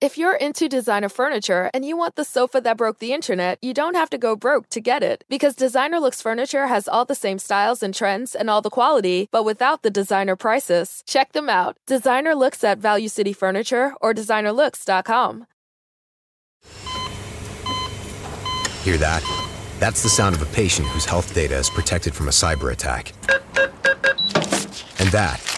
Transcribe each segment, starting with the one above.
If you're into designer furniture and you want the sofa that broke the internet, you don't have to go broke to get it. Because Designer Looks Furniture has all the same styles and trends and all the quality, but without the designer prices. Check them out. Designer Looks at Value City Furniture or designerlooks.com. Hear that? That's the sound of a patient whose health data is protected from a cyber attack. And that,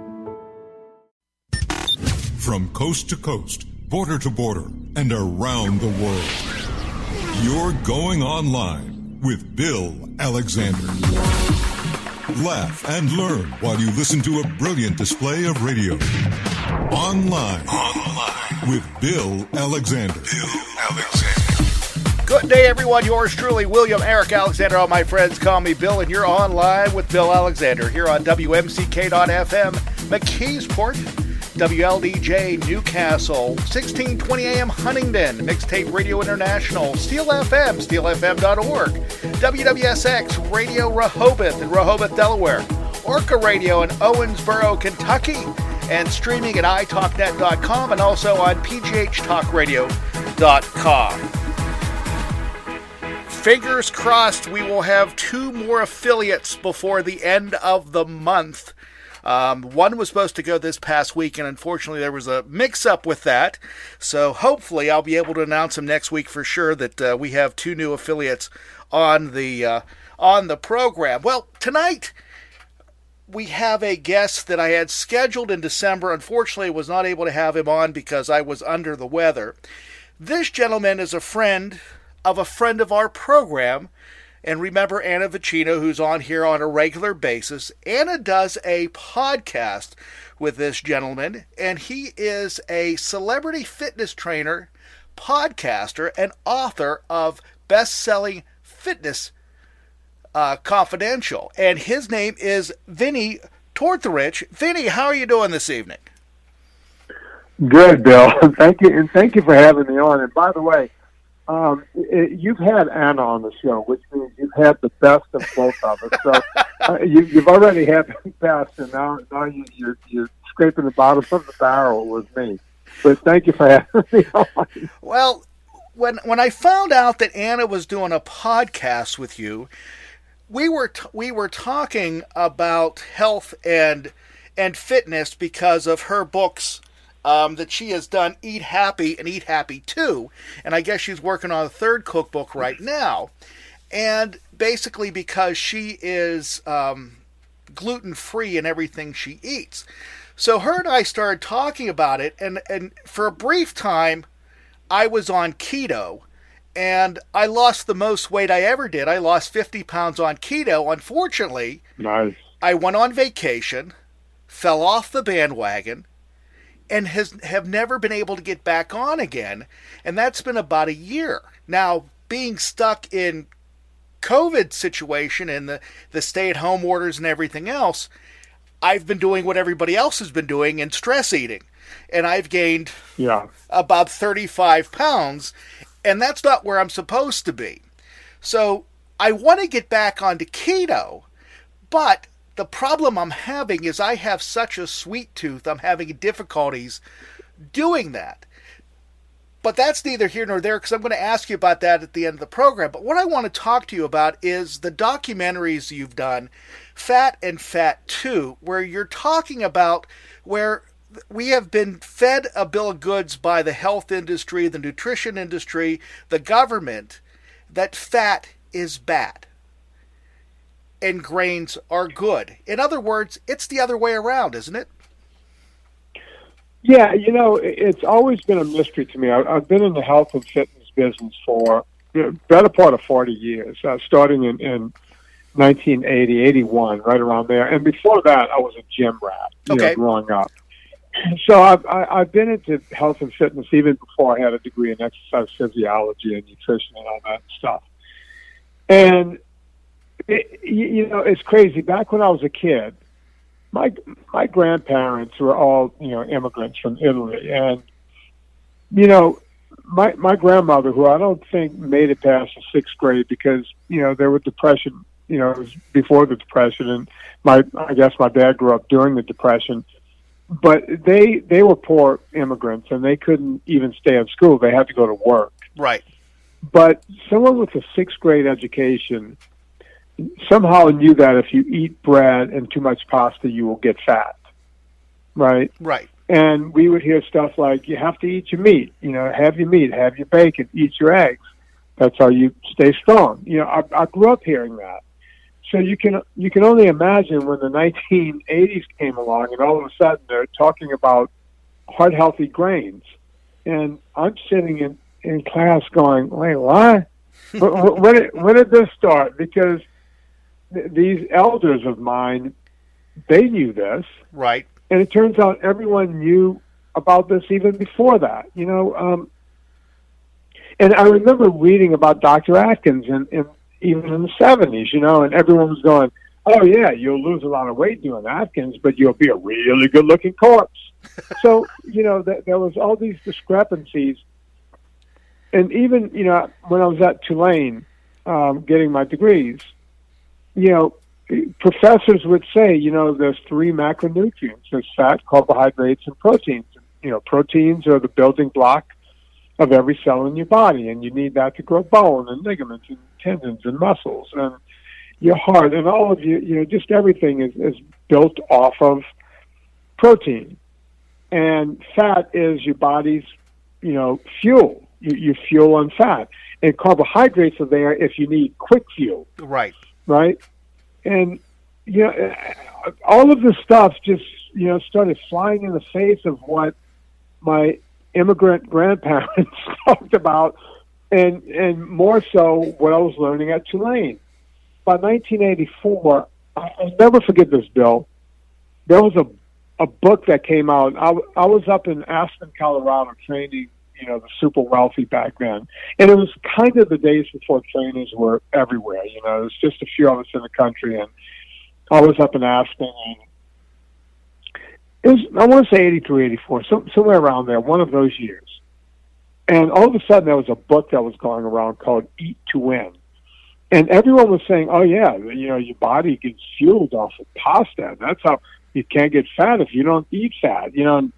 From coast to coast, border to border, and around the world. You're going online with Bill Alexander. Laugh and learn while you listen to a brilliant display of radio. Online. Online. With Bill Alexander. Bill Alexander. Good day, everyone. Yours truly, William Eric Alexander. All my friends call me Bill, and you're online with Bill Alexander here on WMCK.FM, McKeesport. WLDJ Newcastle, 1620 AM Huntingdon, Mixtape Radio International, Steel FM, steelfm.org, WWSX Radio Rehoboth in Rehoboth, Delaware, Orca Radio in Owensboro, Kentucky, and streaming at italknet.com and also on pghtalkradio.com. Fingers crossed we will have two more affiliates before the end of the month. Um, one was supposed to go this past week, and unfortunately, there was a mix up with that. So hopefully, I'll be able to announce them next week for sure that uh, we have two new affiliates on the uh, on the program. Well, tonight we have a guest that I had scheduled in December. Unfortunately, was not able to have him on because I was under the weather. This gentleman is a friend of a friend of our program. And remember Anna Vocino, who's on here on a regular basis. Anna does a podcast with this gentleman, and he is a celebrity fitness trainer, podcaster, and author of best selling fitness uh, confidential. And his name is Vinnie Tortorich. Vinnie, how are you doing this evening? Good, Bill. thank you, and thank you for having me on. And by the way, um, it, you've had Anna on the show, which means you've had the best of both of us. So uh, you, you've already had the best, and now now you, you're you're scraping the bottom of the barrel with me. But thank you for having me on. Well, when when I found out that Anna was doing a podcast with you, we were t- we were talking about health and and fitness because of her books um, that she has done Eat Happy and Eat Happy Too. And I guess she's working on a third cookbook right now. And basically, because she is um, gluten free in everything she eats. So her and I started talking about it, and, and for a brief time, I was on keto, and I lost the most weight I ever did. I lost 50 pounds on keto. Unfortunately, nice. I went on vacation, fell off the bandwagon, and has have never been able to get back on again. And that's been about a year. Now being stuck in covid situation and the the stay at home orders and everything else i've been doing what everybody else has been doing and stress eating. And i've gained yeah. about 35 pounds and that's not where i'm supposed to be. So i want to get back onto keto but the problem I'm having is I have such a sweet tooth, I'm having difficulties doing that. But that's neither here nor there because I'm going to ask you about that at the end of the program. But what I want to talk to you about is the documentaries you've done, Fat and Fat 2, where you're talking about where we have been fed a bill of goods by the health industry, the nutrition industry, the government, that fat is bad and grains are good. In other words, it's the other way around, isn't it? Yeah, you know, it's always been a mystery to me. I've been in the health and fitness business for the better part of 40 years, uh, starting in, in 1980, 81, right around there. And before that, I was a gym rat, okay. know, growing up. So I've, I, I've been into health and fitness even before I had a degree in exercise physiology and nutrition and all that stuff. And, it, you know, it's crazy. Back when I was a kid, my my grandparents were all you know immigrants from Italy, and you know my my grandmother, who I don't think made it past the sixth grade because you know there was depression, you know, it was before the depression, and my I guess my dad grew up during the depression, but they they were poor immigrants and they couldn't even stay in school; they had to go to work. Right. But someone with a sixth grade education somehow knew that if you eat bread and too much pasta, you will get fat. Right? Right. And we would hear stuff like, you have to eat your meat, you know, have your meat, have your bacon, eat your eggs. That's how you stay strong. You know, I, I grew up hearing that. So you can you can only imagine when the 1980s came along, and all of a sudden they're talking about heart healthy grains, and I'm sitting in in class going, wait, what? when did, when did this start? Because these elders of mine, they knew this, right? And it turns out everyone knew about this even before that. You know, um, and I remember reading about Dr. Atkins, and, and even in the seventies, you know, and everyone was going, "Oh yeah, you'll lose a lot of weight doing Atkins, but you'll be a really good-looking corpse." so you know, th- there was all these discrepancies, and even you know, when I was at Tulane um, getting my degrees you know, professors would say, you know, there's three macronutrients: there's fat, carbohydrates, and proteins. You know, proteins are the building block of every cell in your body, and you need that to grow bone and ligaments and tendons and muscles and your heart and all of you. You know, just everything is is built off of protein, and fat is your body's, you know, fuel. You, you fuel on fat, and carbohydrates are there if you need quick fuel. Right right? And you know, all of this stuff just you know started flying in the face of what my immigrant grandparents talked about, and and more so what I was learning at Tulane. By 1984, I'll never forget this, Bill. There was a a book that came out. I, I was up in Aspen, Colorado, training you know the super wealthy back then, and it was kind of the days before trainers were everywhere. You know, there's just a few of us in the country, and I was up in Aspen, and it was I want to say 83, 84, some, somewhere around there, one of those years. And all of a sudden, there was a book that was going around called Eat to Win. And everyone was saying, "Oh yeah, you know, your body gets fueled off of pasta. That's how you can't get fat if you don't eat fat." You know,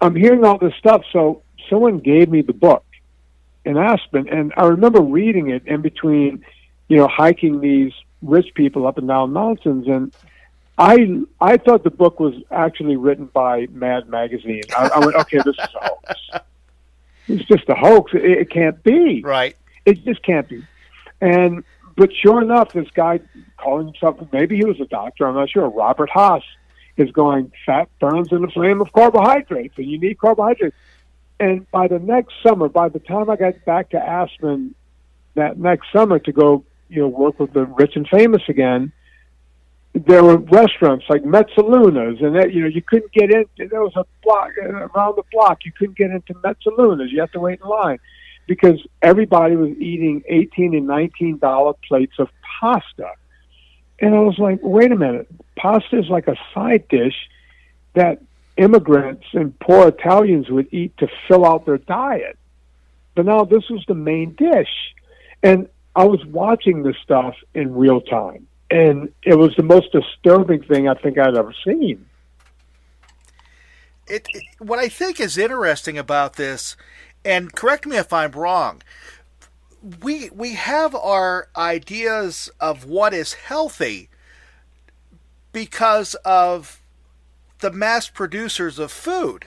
I'm hearing all this stuff. So someone gave me the book in Aspen, and I remember reading it in between, you know, hiking these rich people up and down mountains, and I I thought the book was actually written by Mad Magazine. I, I went, okay, this is a hoax. It's just a hoax. It, it can't be. Right. It just can't be. And but sure enough, this guy calling himself maybe he was a doctor. I'm not sure. Robert Haas is going. Fat burns in the flame of carbohydrates, and you need carbohydrates. And by the next summer, by the time I got back to Aspen that next summer to go, you know, work with the rich and famous again, there were restaurants like Mezzalunas, and that you know you couldn't get in. There was a block uh, around the block. You couldn't get into Mezzalunas. You had to wait in line because everybody was eating eighteen and nineteen dollar plates of pasta. And I was like, wait a minute, pasta is like a side dish that immigrants and poor Italians would eat to fill out their diet. But now this was the main dish. And I was watching this stuff in real time. And it was the most disturbing thing I think I'd ever seen. It, it, what I think is interesting about this, and correct me if I'm wrong, we we have our ideas of what is healthy because of the mass producers of food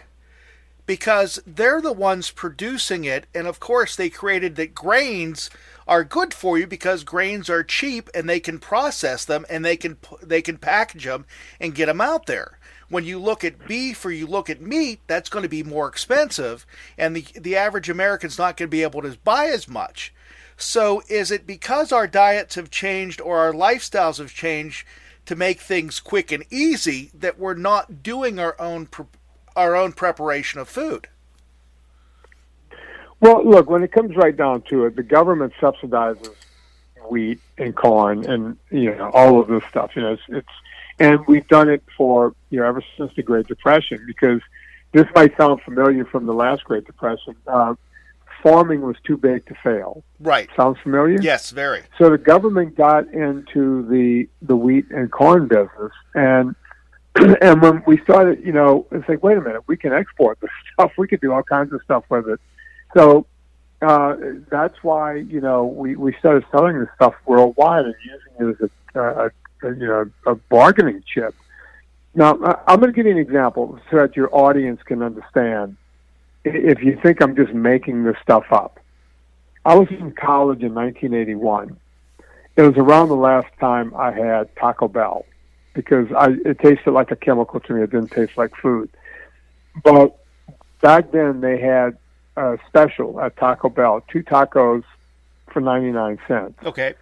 because they're the ones producing it and of course they created that grains are good for you because grains are cheap and they can process them and they can they can package them and get them out there. When you look at beef or you look at meat, that's going to be more expensive and the the average American's not going to be able to buy as much. So is it because our diets have changed or our lifestyles have changed to make things quick and easy that we're not doing our own our own preparation of food? Well, look, when it comes right down to it, the government subsidizes wheat and corn and you know all of this stuff. You know, it's, it's and we've done it for you know ever since the Great Depression because this might sound familiar from the last Great Depression. Uh, farming was too big to fail. Right. Sounds familiar? Yes, very. So the government got into the the wheat and corn business and and when we started, you know, it's like, wait a minute, we can export this stuff. We could do all kinds of stuff with it. So uh, that's why you know we, we started selling this stuff worldwide and using it as a, a, a you know a bargaining chip. Now I'm going to give you an example so that your audience can understand. If you think I'm just making this stuff up, I was in college in 1981. It was around the last time I had Taco Bell because I it tasted like a chemical to me. It didn't taste like food. But back then they had a special at Taco Bell, two tacos for 99 cents. Okay.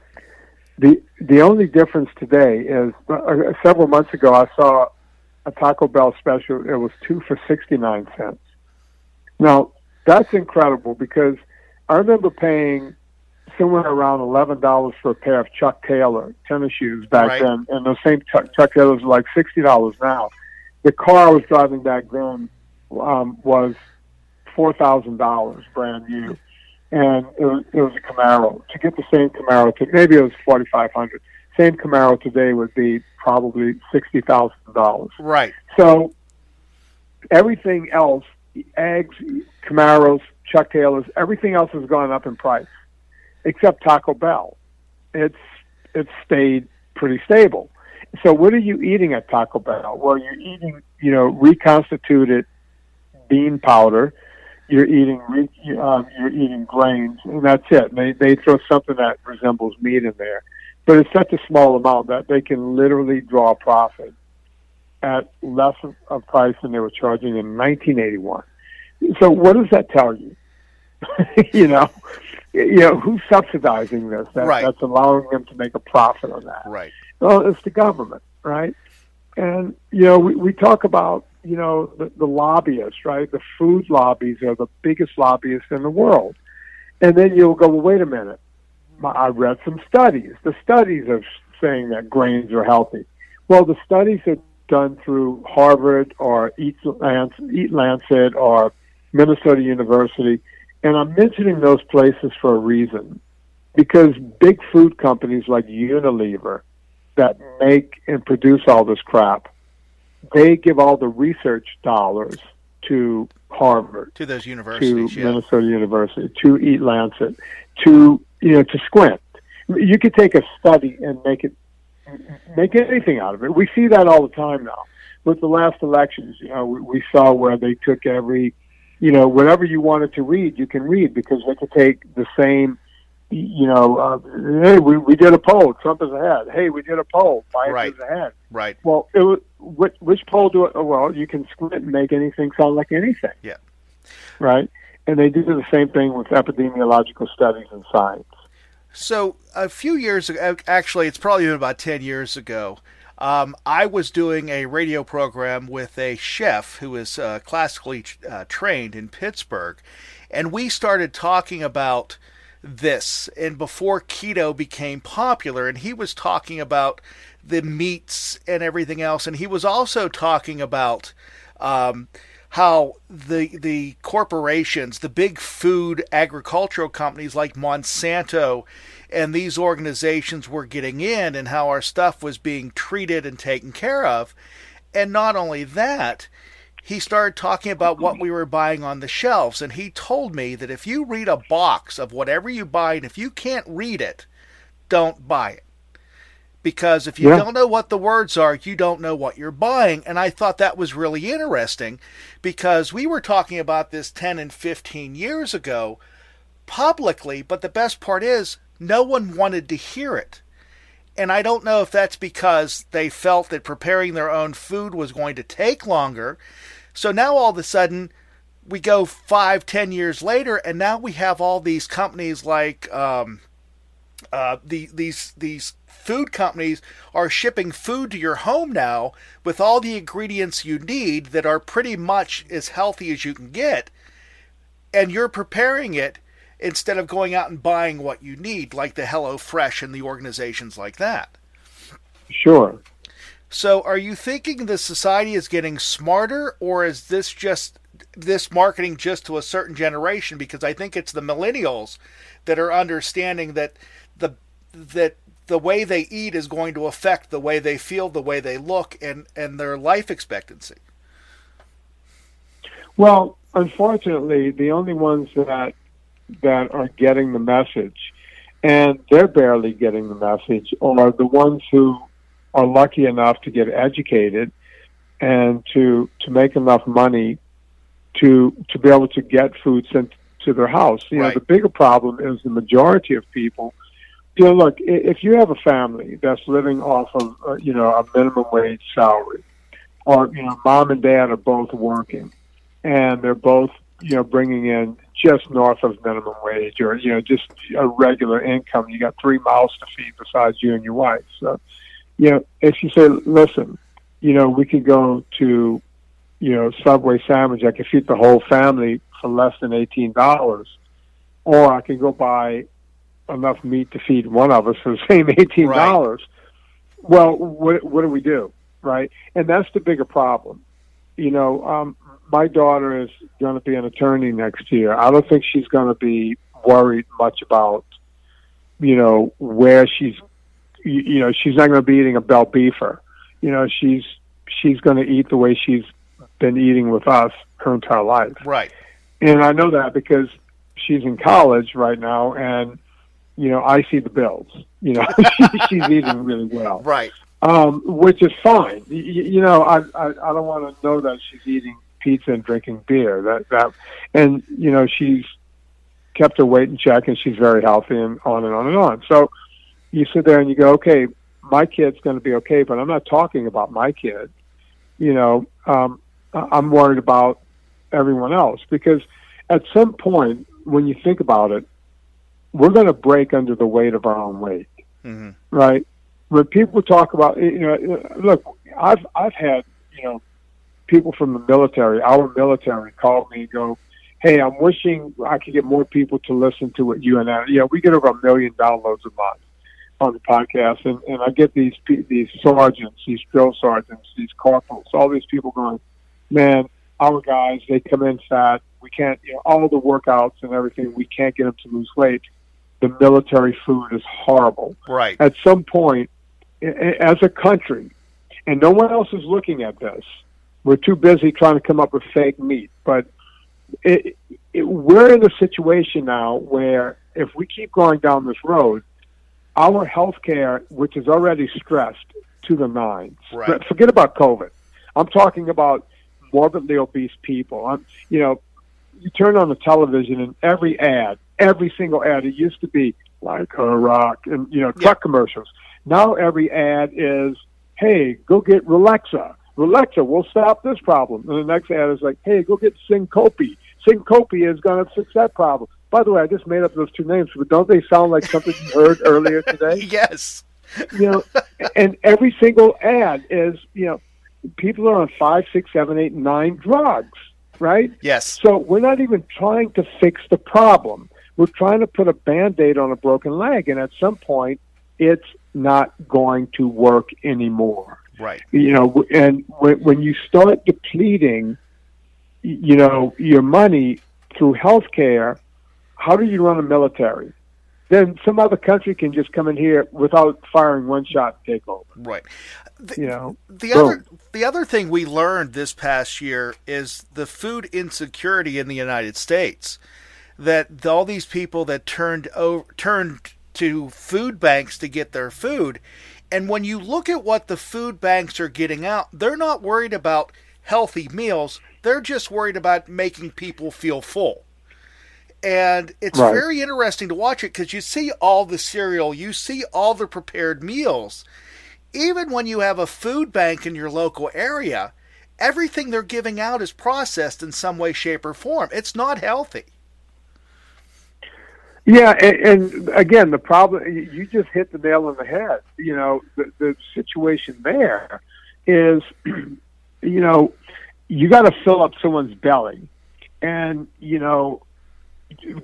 The the only difference today is uh, several months ago I saw a Taco Bell special. It was two for 69 cents. Now that's incredible because I remember paying somewhere around eleven dollars for a pair of Chuck Taylor tennis shoes back Right. then, and those same Chuck, Chuck Taylors are like sixty dollars now. The car I was driving back then um, was four thousand dollars, brand new, and it was, it was a Camaro. To get the same Camaro, to, maybe it was forty five hundred. Same Camaro today would be probably sixty thousand dollars. Right. So everything else, eggs, Camaros, Chuck Taylors, everything else has gone up in price, except Taco Bell. It's it's stayed pretty stable. So what are you eating at Taco Bell? Well, you're eating, you know, reconstituted bean powder. You're eating um, you're eating grains, and that's it. They they throw something that resembles meat in there, but it's such a small amount that they can literally draw profit at less of, of price than they were charging in 1981. So what does that tell you? you know, you know who's subsidizing this? That, Right. That's allowing them to make a profit on that. Right. Well, it's the government, right? And you know, we, we talk about you know the, the lobbyists, right? The food lobbies are the biggest lobbyists in the world, and then you'll go, well, wait a minute. I read some studies. The studies are saying that grains are healthy. Well, the studies are done through Harvard or Eat Lancet, or Minnesota University, and I'm mentioning those places for a reason because big food companies like Unilever that make and produce all this crap, they give all the research dollars to Harvard, To those to universities. yeah. Minnesota University, to Eat Lancet, to you know to Squint. You could take a study and make it make anything out of it. We see that all the time now. With the last elections, you know, we, we saw where they took every, you know, whatever you wanted to read, you can read because they could take the same, you know, uh, hey, we, we did a poll, Trump is ahead. Hey, we did a poll, Biden Right. is ahead. Right. Well, it was, which, which poll do it? Well, you can squint and make anything sound like anything. Yeah. Right? And they do the same thing with epidemiological studies and science. So a few years ago, actually, it's probably been about ten years ago. Um, I was doing a radio program with a chef who is uh, classically uh, trained in Pittsburgh, and we started talking about this. And before keto became popular, and he was talking about the meats and everything else, and he was also talking about um, how the the corporations, the big food agricultural companies like Monsanto and these organizations were getting in and how our stuff was being treated and taken care of. And not only that, he started talking about what we were buying on the shelves and he told me that if you read a box of whatever you buy and if you can't read it, don't buy it because if you Yeah. don't know what the words are, you don't know what you're buying. And I thought that was really interesting because we were talking about this 10 and 15 years ago publicly, but the best part is no one wanted to hear it. And I don't know if that's because they felt that preparing their own food was going to take longer. So now all of a sudden, we go five, ten years later, and now we have all these companies like um, uh, the, these these food companies are shipping food to your home now with all the ingredients you need that are pretty much as healthy as you can get, and you're preparing it instead of going out and buying what you need, like the Hello Fresh and the organizations like that. Sure. So, are you thinking the society is getting smarter, or is this just this marketing just to a certain generation? Because I think it's the millennials that are understanding that the that the way they eat is going to affect the way they feel, the way they look, and and their life expectancy. Well, unfortunately, the only ones that that are getting the message, and they're barely getting the message, are the ones who are lucky enough to get educated and to to make enough money to to be able to get food sent to their house. You Right. know, the bigger problem is the majority of people. You know, look, if you have a family that's living off of uh, you know a minimum wage salary, or you know, mom and dad are both working, and they're both you know bringing in just north of minimum wage, or you know just a regular income. You got three mouths to feed besides you and your wife. So, you know, if you say, listen, you know, we could go to you know, Subway sandwich, I could feed the whole family for less than eighteen dollars, or I could go buy enough meat to feed one of us for the same eighteen dollars. Well, what what do we do, right? And that's the bigger problem. You know, um, my daughter is going to be an attorney next year. I don't think she's going to be worried much about, you know, where she's, you, you know, she's not going to be eating a bell beefer. You know, she's she's going to eat the way she's been eating with us her entire life. Right. And I know that because she's in college right now, and you know I see the bills. You know, she's eating really well, Right. um, which is fine. You, you know, I I, I don't want to know that she's eating pizza and drinking beer. That that, and you know she's kept her weight in check, and she's very healthy, and on and on and on. So you sit there and you go, okay, my kid's going to be okay, but I'm not talking about my kid. You know, um, I'm worried about everyone else because at some point, when you think about it, we're going to break under the weight of our own weight, hmm right? When people talk about, you know, look, I've I've had you know people from the military, our military, call me and go, "Hey, I'm wishing I could get more people to listen to what you and I. You know, we get over a million downloads a month on the podcast, and, and I get these these sergeants, these drill sergeants, these corporals, all these people going, man, our guys they come in fat. We can't, you know, all the workouts and everything. We can't get them to lose weight. The military food is horrible. Right. At some point, as a country, and no one else is looking at this. We're too busy trying to come up with fake meat, but it, it, we're in a situation now where if we keep going down this road, our health care, which is already stressed to the nines, Right. forget about COVID. I'm talking about morbidly obese people. I'm, you know, you turn on the television and every ad, every single ad, it used to be like a rock and, you know, truck commercials. Now every ad is, hey, go get Relaxa. Relaxa will stop this problem. And the next ad is like, hey, go get Syncope. Syncope is going to fix that problem. By the way, I just made up those two names, but don't they sound like something you heard earlier today? Yes. You know, and every single ad is, you know, people are on five, six, seven, eight, nine drugs, right? Yes. So we're not even trying to fix the problem. We're trying to put a band aid on a broken leg, and at some point, it's not going to work anymore. Right. You know, and when, when you start depleting, you know, your money through health care, how do you run a military? Then some other country can just come in here without firing one shot and take over. Right. The, You know, the other the other thing we learned this past year is the food insecurity in the United States. That all these people that turned over, turned to food banks to get their food, and when you look at what the food banks are getting out, they're not worried about healthy meals. They're just worried about making people feel full. And it's Right. very interesting to watch it because you see all the cereal, you see all the prepared meals. Even when you have a food bank in your local area, everything they're giving out is processed in some way, shape, or form. It's not healthy. Yeah, and, and again, the problem you just hit the nail on the head. You know, the, the situation there is, you know, you got to fill up someone's belly, and you know,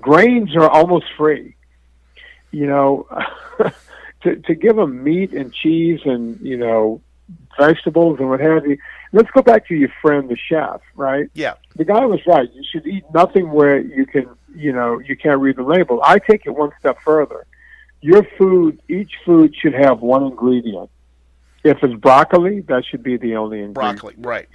grains are almost free. You know, to to give them meat and cheese and you know vegetables and what have you. Let's go back to your friend, the chef, right? Yeah. the guy was right. You should eat nothing where you can, you know, you can't read the label. I take it one step further. Your food, each food should have one ingredient. If it's broccoli, that should be the only ingredient. Broccoli, right.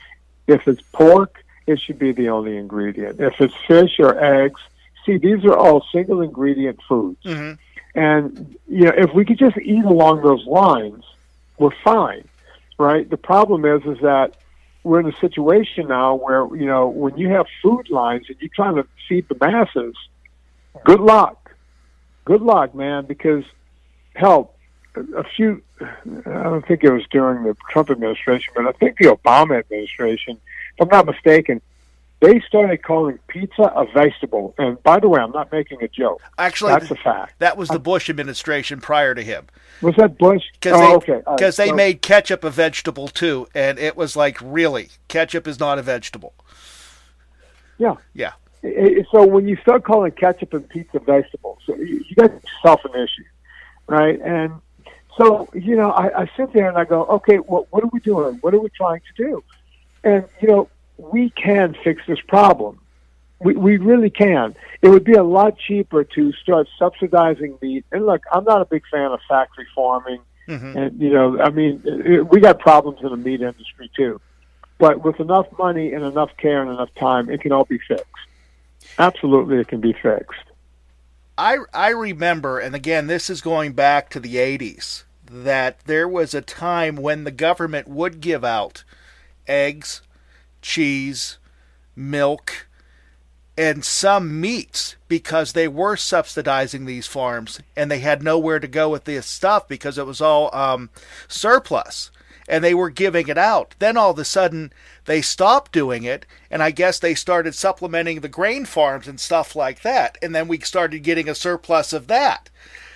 If it's pork, it should be the only ingredient. If it's fish or eggs, see, these are all single ingredient foods. hmm And you know, if we could just eat along those lines, we're fine, right? The problem is, is that we're in a situation now where you know when you have food lines and you're trying to feed the masses, good luck, good luck, man, because hell, A few, I don't think it was during the Trump administration, but I think the Obama administration, if I'm not mistaken, they started calling pizza a vegetable. And by the way, I'm not making a joke. Actually, That's a fact. that was the Bush administration prior to him. Was that Bush? Because oh, they, okay. Right. they So- made ketchup a vegetable too, and it was like, really, ketchup is not a vegetable. Yeah. Yeah. So when you start calling ketchup and pizza vegetables, you you got yourself an issue, right? And so you know, I, I sit there and I go, okay, well, what are we doing? What are we trying to do? And you know, we can fix this problem. We we really can. It would be a lot cheaper to start subsidizing meat. And look, I'm not a big fan of factory farming. hmm And you know, I mean, it- we got problems in the meat industry too. But with enough money and enough care and enough time, it can all be fixed. Absolutely, it can be fixed. I I remember, and again, this is going back to the '80s, that there was a time when the government would give out eggs, cheese, milk, and some meats because they were subsidizing these farms and they had nowhere to go with this stuff because it was all um, surplus and they were giving it out. Then all of a sudden they stopped doing it, and I guess they started supplementing the grain farms and stuff like that, and then we started getting a surplus of that.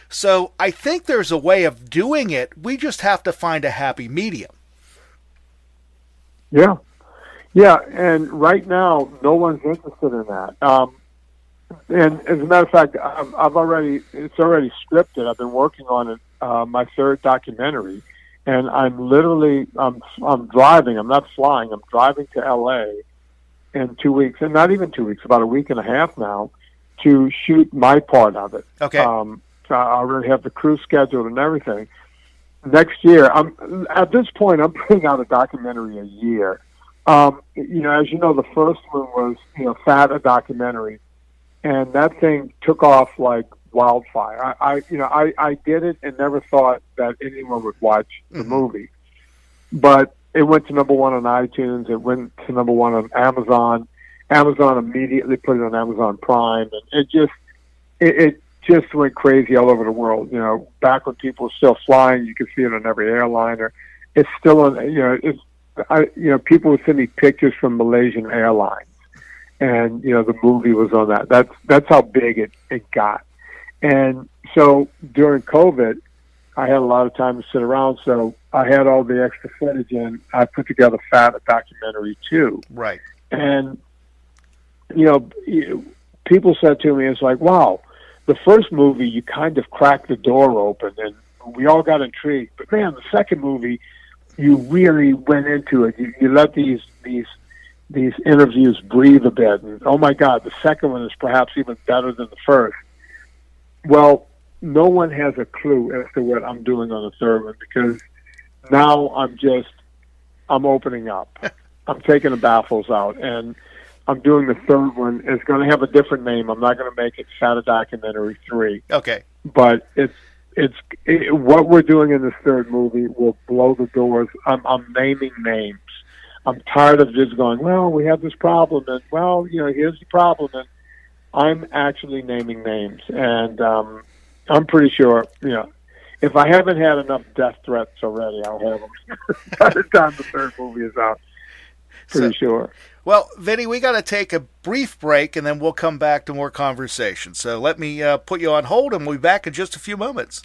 So I think there's a way of doing it. We just have to find a happy medium. Yeah, yeah. And right now, no one's interested in that. Um, and as a matter of fact, I've, I've already it's already scripted. I've been working on it, uh, my third documentary, and I'm literally I'm I'm driving. I'm not flying. I'm driving to L.A. in two weeks, and not even two weeks, about a week and a half now, to shoot my part of it. Okay. Um, so I already have the crew scheduled and everything. Next year, I'm at this point. I'm putting out a documentary a year. Um, you know, as you know, the first one was you know Fat a documentary, and that thing took off like wildfire. I, I you know I I did it and never thought that anyone would watch the Mhm. movie, but it went to number one on iTunes. It went to number one on Amazon. Amazon immediately put it on Amazon Prime, and it just it, it just went crazy all over the world. You know, back when people were still flying, you could see it on every airliner. It's still on. You know, it's I, you know people would send me pictures from Malaysian Airlines, and you know the movie was on that. That's that's how big it it got. And so during COVID, I had a lot of time to sit around, so I had all the extra footage, and I put together Fat a documentary too Right. and you know people said to me it's like wow the first movie you kind of cracked the door open and we all got intrigued but man the second movie you really went into it you, you let these these these interviews breathe a bit and oh my god the second one is perhaps even better than the first well no one has a clue as to what i'm doing on the third one because now i'm just i'm opening up i'm taking the baffles out and I'm doing the third one. It's going to have a different name. I'm not going to make it Shadow Documentary Three, Okay. but it's it's it, what we're doing in this third movie will blow the doors. I'm, I'm naming names. I'm tired of just going. Well, we have this problem, and well, you know, here's the problem, and I'm actually naming names, and um, I'm pretty sure, you know, if I haven't had enough death threats already, I'll have them by the time the third movie is out. Pretty so, sure. Well, Vinnie, we got to take a brief break, and then we'll come back to more conversation. So let me uh, put you on hold, and we'll be back in just a few moments.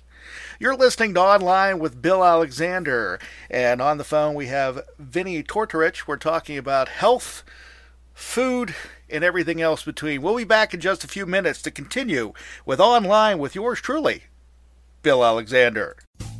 You're listening to Online with Bill Alexander, and on the phone we have Vinnie Tortorich. We're talking about health, food, and everything else between. We'll be back in just a few minutes to continue with Online with yours truly, Bill Alexander.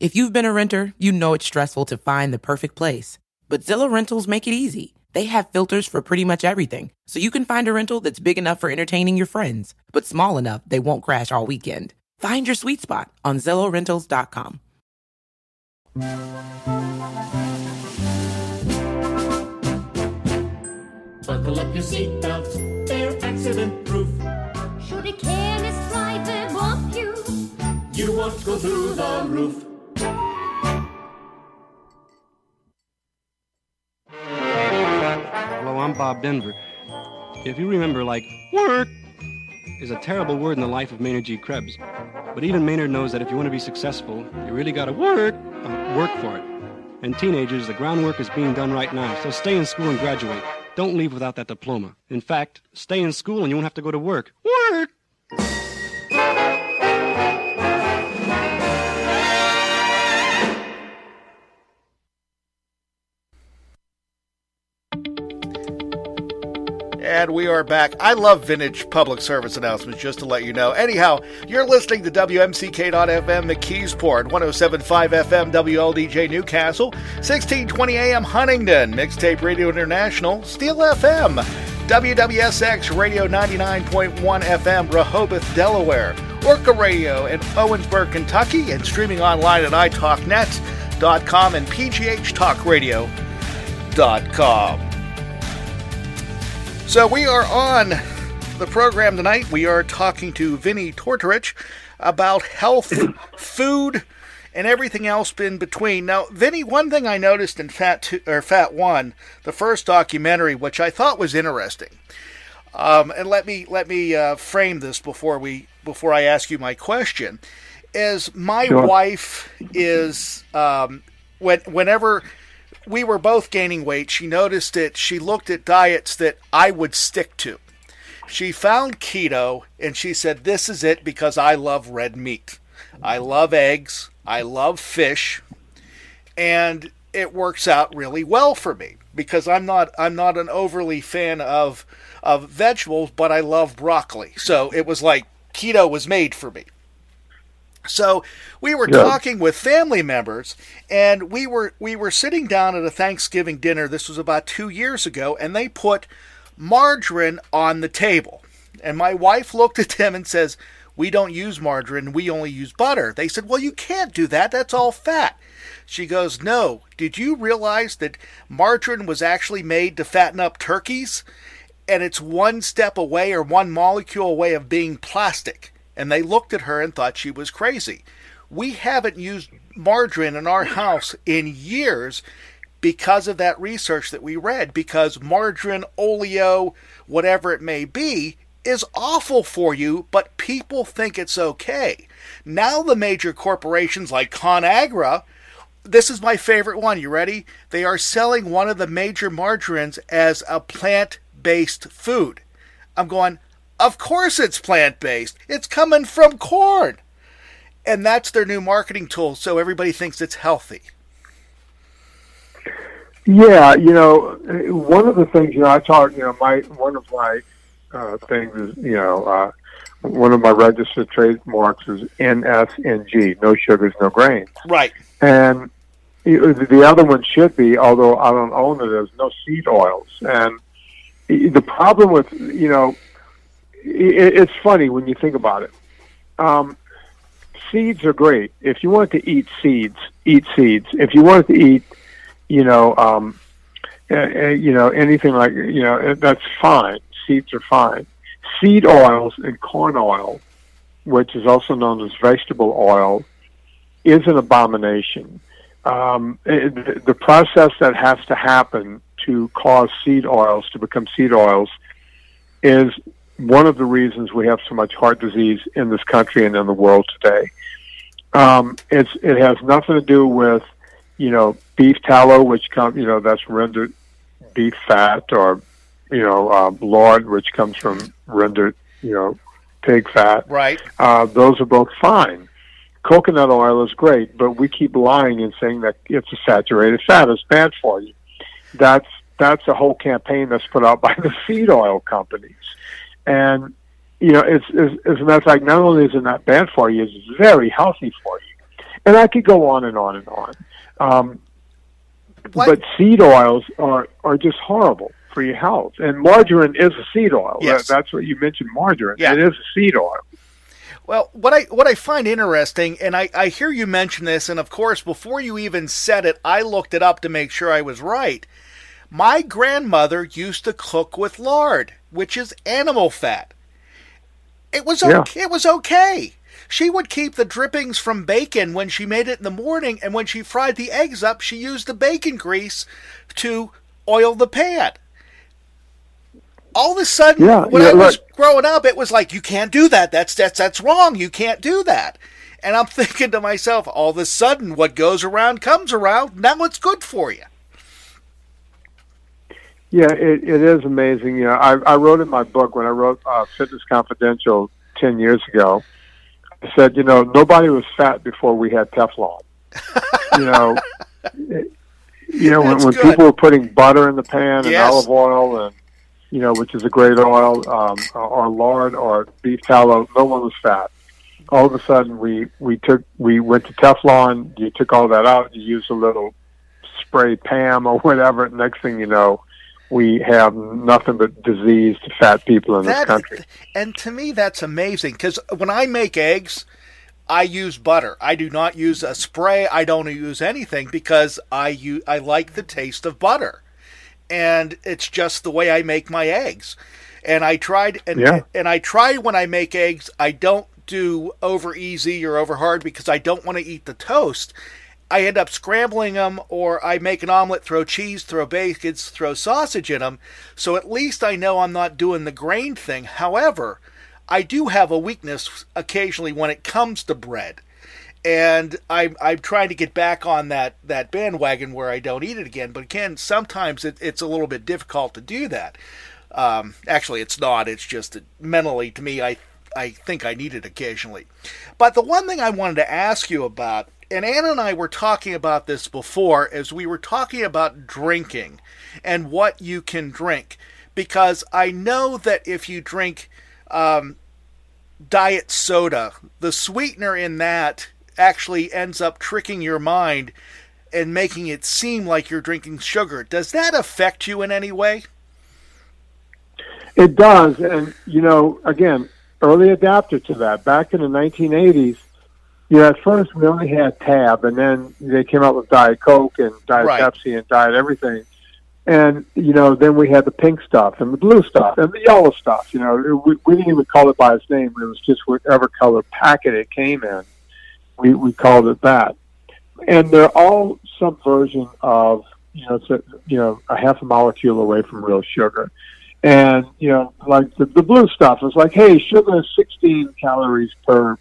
If you've been a renter, you know it's stressful to find the perfect place. But Zillow Rentals make it easy. They have filters for pretty much everything, so you can find a rental that's big enough for entertaining your friends, but small enough they won't crash all weekend. Find your sweet spot on ZillowRentals.com. Buckle up your seatbelts, they're accident proof. Should a careless driver bump you, you won't go through the roof. Hello, I'm Bob Denver. If you remember, like, work is a terrible word in the life of Maynard G. Krebs. But even Maynard knows that if you want to be successful, you really got to work, uh, work for it. And teenagers, the groundwork is being done right now. So stay in school and graduate. Don't leave without that diploma. In fact, stay in school and you won't have to go to work. Work! And we are back. I love vintage public service announcements, just to let you know. Anyhow, you're listening to WMCK.FM McKeesport, 107.5 FM WLDJ Newcastle, 1620 AM Huntingdon, Mixtape Radio International, Steel FM, WWSX Radio 99.1 FM Rehoboth, Delaware, Orca Radio in Owensboro, Kentucky, and streaming online at italknet.com and pghtalkradio.com. So we are on the program tonight. We are talking to Vinnie Tortorich about health, food, and everything else in between. Now, Vinnie, one thing I noticed in Fat Two, or Fat One, the first documentary, which I thought was interesting, um, and let me let me uh, frame this before we before I ask you my question, is my sure. wife is um, when whenever we were both gaining weight, she noticed it. she looked at diets that I would stick to. She found keto and she said, This is it because I love red meat. I love eggs. I love fish. And it works out really well for me because I'm not I'm not an overly fan of of vegetables, but I love broccoli. So it was like keto was made for me. So we were yeah. talking with family members, and we were we were sitting down at a Thanksgiving dinner. This was about two years ago, and they put margarine on the table. And my wife looked at them and says, "We don't use margarine. We only use butter." They said, "Well, you can't do that. That's all fat." She goes, "No. Did you realize that margarine was actually made to fatten up turkeys?" And it's one step away or one molecule away of being plastic and they looked at her and thought she was crazy. We haven't used margarine in our house in years because of that research that we read, because margarine, oleo, whatever it may be, is awful for you, but people think it's okay. Now, the major corporations like ConAgra, this is my favorite one. You ready? They are selling one of the major margarines as a plant based food. I'm going, of course it's plant based. It's coming from corn. and that's their new marketing tool, so everybody thinks it's healthy. Yeah, you know, one of the things you know, I taught, you know, my one of my uh, things is, you know, uh, one of my registered trademarks is NSNG, no sugars, no grains. Right. And the other one should be, although I don't own it, is no seed oils. And the problem with, you know, it's funny when you think about it. Um, seeds are great. If you want to eat seeds, eat seeds. If you want to eat, you know, um, uh, you know anything like you know that's fine. Seeds are fine. Seed oils and corn oil, which is also known as vegetable oil, is an abomination. Um, it, the process that has to happen to cause seed oils to become seed oils is one of the reasons we have so much heart disease in this country and in the world today. Um, it's it has nothing to do with you know beef tallow, which comes you know that's rendered beef fat, or you know uh, lard, which comes from rendered you know pig fat. Right. Uh, those are both fine. Coconut oil is great, but we keep lying and saying that it's a saturated fat. It's bad for you. That's that's a whole campaign that's put out by the seed oil companies, and you know, it's, it's as a matter of fact, not only is it not bad for you, it's very healthy for you. And I could go on and on and on. Um, but seed oils are are just horrible for your health. And margarine is a seed oil. Yes. That, that's what you mentioned, margarine. Yeah. It is a seed oil. Well, what I what I find interesting, and I, I hear you mention this, and of course, before you even said it, I looked it up to make sure I was right. My grandmother used to cook with lard, which is animal fat. It was Yeah. okay. It was okay. She would keep the drippings from bacon when she made it in the morning, and when she fried the eggs up, she used the bacon grease to oil the pan. All of a sudden, Yeah, when yeah, I was look. growing up, it was like you can't do that. That's that's that's wrong. You can't do that. And I'm thinking to myself, all of a sudden, what goes around comes around. Now it's good for you. Yeah, it, it is amazing. You know, I, I wrote in my book when I wrote uh, Fitness Confidential ten years ago. I said, you know, nobody was fat before we had Teflon. you know, it- you know when, That's when good. people were putting butter in the pan and Yes. olive oil and you know, which is a great oil, um, or lard or beef tallow, no one was fat. All of a sudden, we we took we went to Teflon. You took all that out. You used a little spray Pam or whatever. Next thing you know, we have nothing but diseased fat people in this country. And to me, that's amazing because when I make eggs, I use butter. I do not use a spray. I don't use anything because I use, I like the taste of butter, and it's just the way I make my eggs. And I tried and Yeah. and I try when I make eggs. I don't do over easy or over hard because I don't want to eat the toast. I end up scrambling them, or I make an omelet, throw cheese, throw bacon, throw sausage in them. So at least I know I'm not doing the grain thing. However, I do have a weakness occasionally when it comes to bread, and I'm I'm trying to get back on that that bandwagon where I don't eat it again. But again, sometimes it, it's a little bit difficult to do that. Um, actually, it's not. It's just that mentally, to me, I I think I need it occasionally. But the one thing I wanted to ask you about, and Anna and I were talking about this before, as we were talking about drinking and what you can drink, because I know that if you drink um, diet soda, the sweetener in that actually ends up tricking your mind and making it seem like you're drinking sugar. Does that affect you in any way? It does, and you know, again, early adapter to that. Back in the 1980s, know, at first we only had Tab, and then they came out with Diet Coke and Diet Right. Pepsi and Diet everything. And you know, then we had the pink stuff and the blue stuff and the yellow stuff. You know, we, we didn't even call it by its name. It was just whatever color packet it came in. We we called it that. And they're all some version of you know, it's a, you know, a half a molecule away from real sugar. And you know, like the, the blue stuff is like, hey, sugar is 16 calories per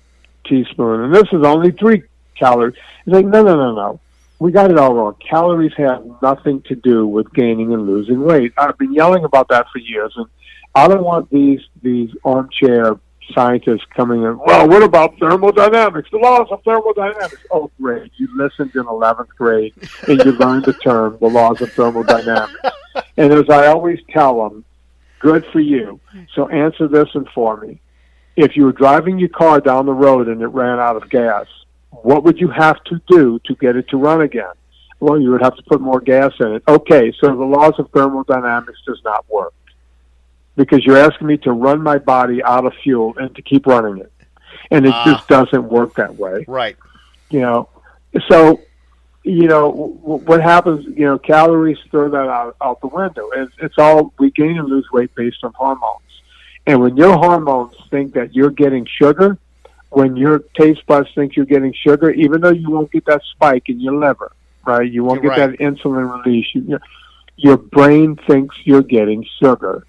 teaspoon, and this is only three calories. It's like, no, no, no, no. We got it all wrong. Calories have nothing to do with gaining and losing weight. I've been yelling about that for years, and I don't want these these armchair scientists coming in. Well, what about thermodynamics? The laws of thermodynamics. Oh, great! You listened in eleventh grade and you learned the term, the laws of thermodynamics. And as I always tell them, good for you. So answer this and for me. If you were driving your car down the road and it ran out of gas, what would you have to do to get it to run again? Well, you would have to put more gas in it. Okay, so the laws of thermodynamics does not work because you're asking me to run my body out of fuel and to keep running it. And it Ah. just doesn't work that way. Right. You know, so, you know, what happens, you know, calories throw that out, out the window. It's, it's all, we gain and lose weight based on hormones. And when your hormones think that you're getting sugar, when your taste buds think you're getting sugar, even though you won't get that spike in your liver, right? You won't You're get right. that insulin release. You, your brain thinks you're getting sugar,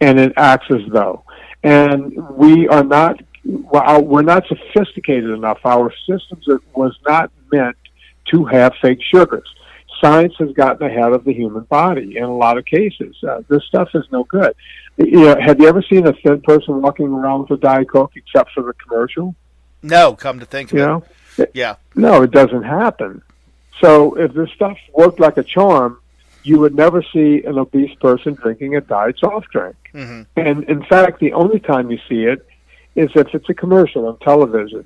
and it acts as though. And we are not, well, we're not sophisticated enough. Our systems was not meant to have fake sugars. Science has gotten ahead of the human body in a lot of cases. Uh, this stuff is no good. You know, have you ever seen a thin person walking around with a Diet Coke except for the commercial? No, come to think of You it. know, Yeah. no, it doesn't happen. So if this stuff worked like a charm, you would never see an obese person drinking a diet soft drink. hmm And in fact, the only time you see it is if it's a commercial on television,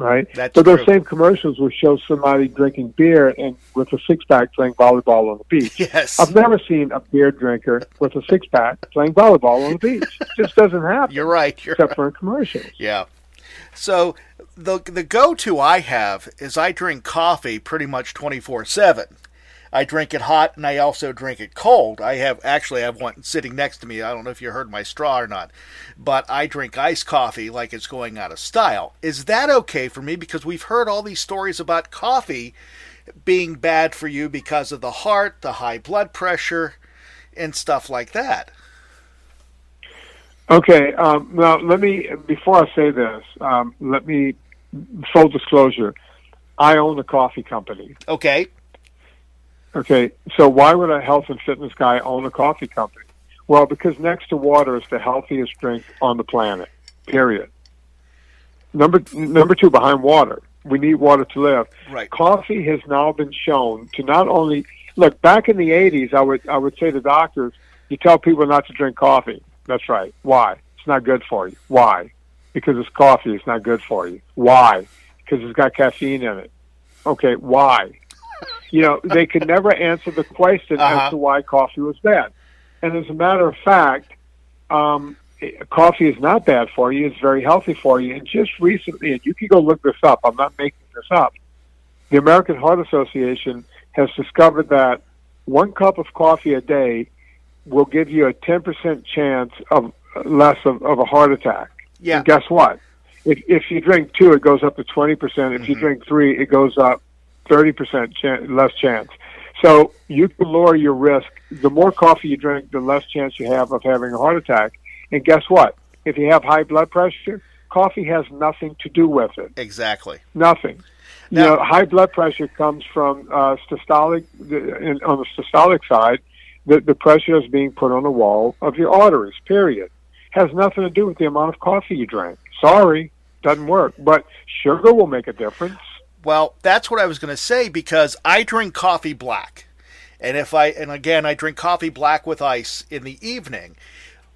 right? That's but those true. same commercials will show somebody drinking beer and with a six pack playing volleyball on the beach. Yes. I've never seen a beer drinker with a six pack playing volleyball on the beach. It just doesn't happen You're right. You're except for in commercials. Yeah. So the the go to I have is I drink coffee pretty much twenty four seven. I drink it hot and I also drink it cold. I have actually I have one sitting next to me. I don't know if you heard my straw or not, but I drink iced coffee like it's going out of style. Is that okay for me? Because we've heard all these stories about coffee being bad for you because of the heart, the high blood pressure, and stuff like that. Okay. Um, now, let me before I say this, um, let me full disclosure. I own a coffee company. Okay. Okay. So why would a health and fitness guy own a coffee company? Well, because next to water is the healthiest drink on the planet. Period. Number number two, behind water, we need water to live. Right. Coffee has now been shown to not only look back in the '80s. I would I would say to doctors, you tell people not to drink coffee. That's right. Why? It's not good for you. Why? Because it's coffee. It's not good for you. Why? Because it's got caffeine in it. Okay. Why? You know, they could never answer the question Uh-huh. as to why coffee was bad. And as a matter of fact, um, coffee is not bad for you. It's very healthy for you. And just recently, and you can go look this up. I'm not making this up. The American Heart Association has discovered that one cup of coffee a day will give you a 10% chance of less of, of a heart attack. Yeah. And guess what? If, if you drink two, it goes up to 20%. If you drink three, it goes up 30% chan less chance. So you can lower your risk. The more coffee you drink, the less chance you have of having a heart attack. And guess what? If you have high blood pressure, coffee has nothing to do with it. Exactly. Nothing. Now- you know, high blood pressure comes from uh, systolic. In, on the systolic side, the, the pressure is being put on the wall of your arteries. Period. Has nothing to do with the amount of coffee you drank. Sorry, doesn't work. But sugar will make a difference. Well, that's what I was going to say because I drink coffee black. And if I and again I drink coffee black with ice in the evening.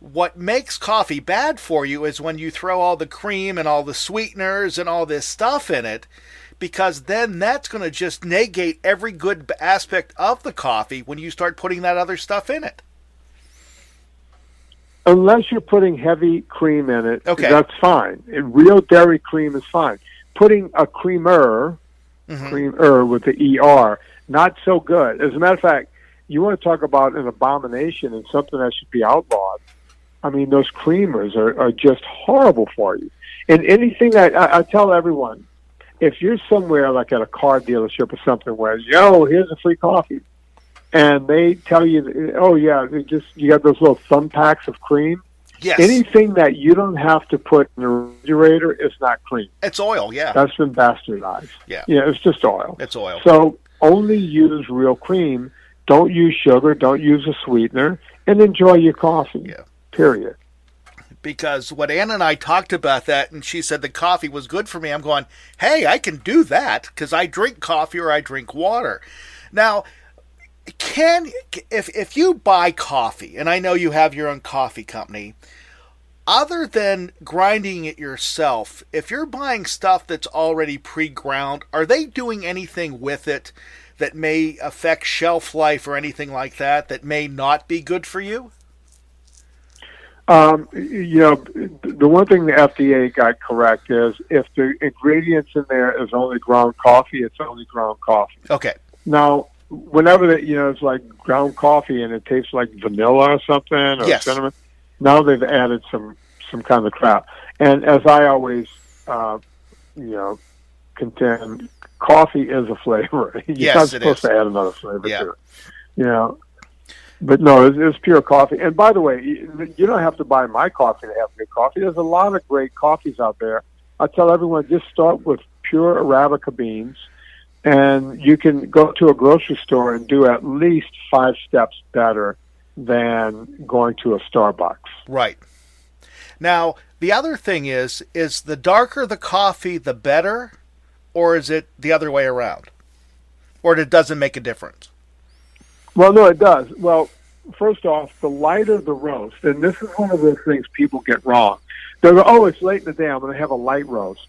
What makes coffee bad for you is when you throw all the cream and all the sweeteners and all this stuff in it because then that's going to just negate every good aspect of the coffee when you start putting that other stuff in it. Unless you're putting heavy cream in it, Okay. that's fine. Real dairy cream is fine. Putting a creamer, Mhm. creamer with the ER, not so good. As a matter of fact, you want to talk about an abomination and something that should be outlawed. I mean, those creamers are, are just horrible for you. And anything that I, I tell everyone, if you're somewhere like at a car dealership or something where, yo, here's a free coffee, and they tell you, oh yeah, they just you got those little thumb packs of cream. Yes. Anything that you don't have to put in the refrigerator is not cream. it's oil, yeah. That's been bastardized. Yeah. Yeah, it's just oil. It's oil. So only use real cream. Don't use sugar. Don't use a sweetener, and enjoy your coffee. Yeah. Period. because when Anna and I talked about that and she said the coffee was good for me, I'm going, hey, I can do that because I drink coffee or I drink water. Now, can if if you buy coffee, and I know you have your own coffee company, other than grinding it yourself, if you're buying stuff that's already pre-ground, are they doing anything with it that may affect shelf life or anything like that that may not be good for you? Um, you know, the one thing the FDA got correct is if the ingredients in there is only ground coffee, it's only ground coffee. Okay. Now, whenever that you know it's like ground coffee and it tastes like vanilla or something or Yes. cinnamon, now they've added some some kind of crap. And as I always, uh, you know, contend, coffee is a flavor. You're Yes, not supposed is. to add another flavor Yeah. to it. You know, but no, it's, it's pure coffee. And by the way, you you don't have to buy my coffee to have good coffee. There's a lot of great coffees out there. I tell everyone just start with pure Arabica beans, and you can go to a grocery store and do at least five steps better than going to a Starbucks. Right. Now, the other thing is is the darker the coffee the better or is it the other way around? Or it doesn't make a difference? Well, no, it does. Well, first off, the lighter the roast, and this is one of those things people get wrong. They go, "Oh, it's late in the day. I'm going to have a light roast."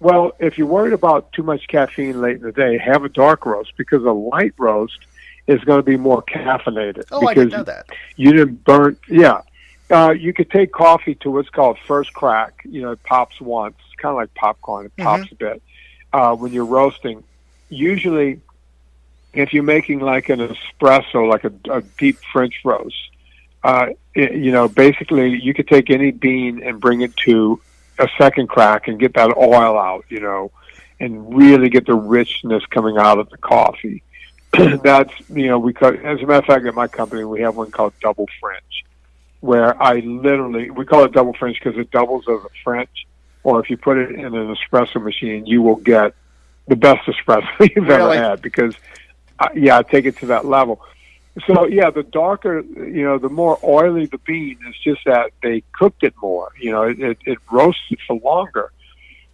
Well, if you're worried about too much caffeine late in the day, have a dark roast because a light roast is going to be more caffeinated. Oh, I because didn't know that. You didn't burn. Yeah, uh, you could take coffee to what's called first crack. You know, it pops once, kind of like popcorn. It pops a bit uh, when you're roasting. Usually, if you're making like an espresso, like a, a deep French roast, uh, it, you know, basically you could take any bean and bring it to a second crack and get that oil out, you know, and really get the richness coming out of the coffee. That's, you know, we call, as a matter of fact, at my company, we have one called Double French, where I literally, we call it Double French because it doubles as a French, or if you put it in an espresso machine, you will get the best espresso you've Really? ever had because, uh, yeah, I take it to that level. So yeah, the darker, you know, the more oily the bean is just that they cooked it more. You know, it it, it roasted for longer.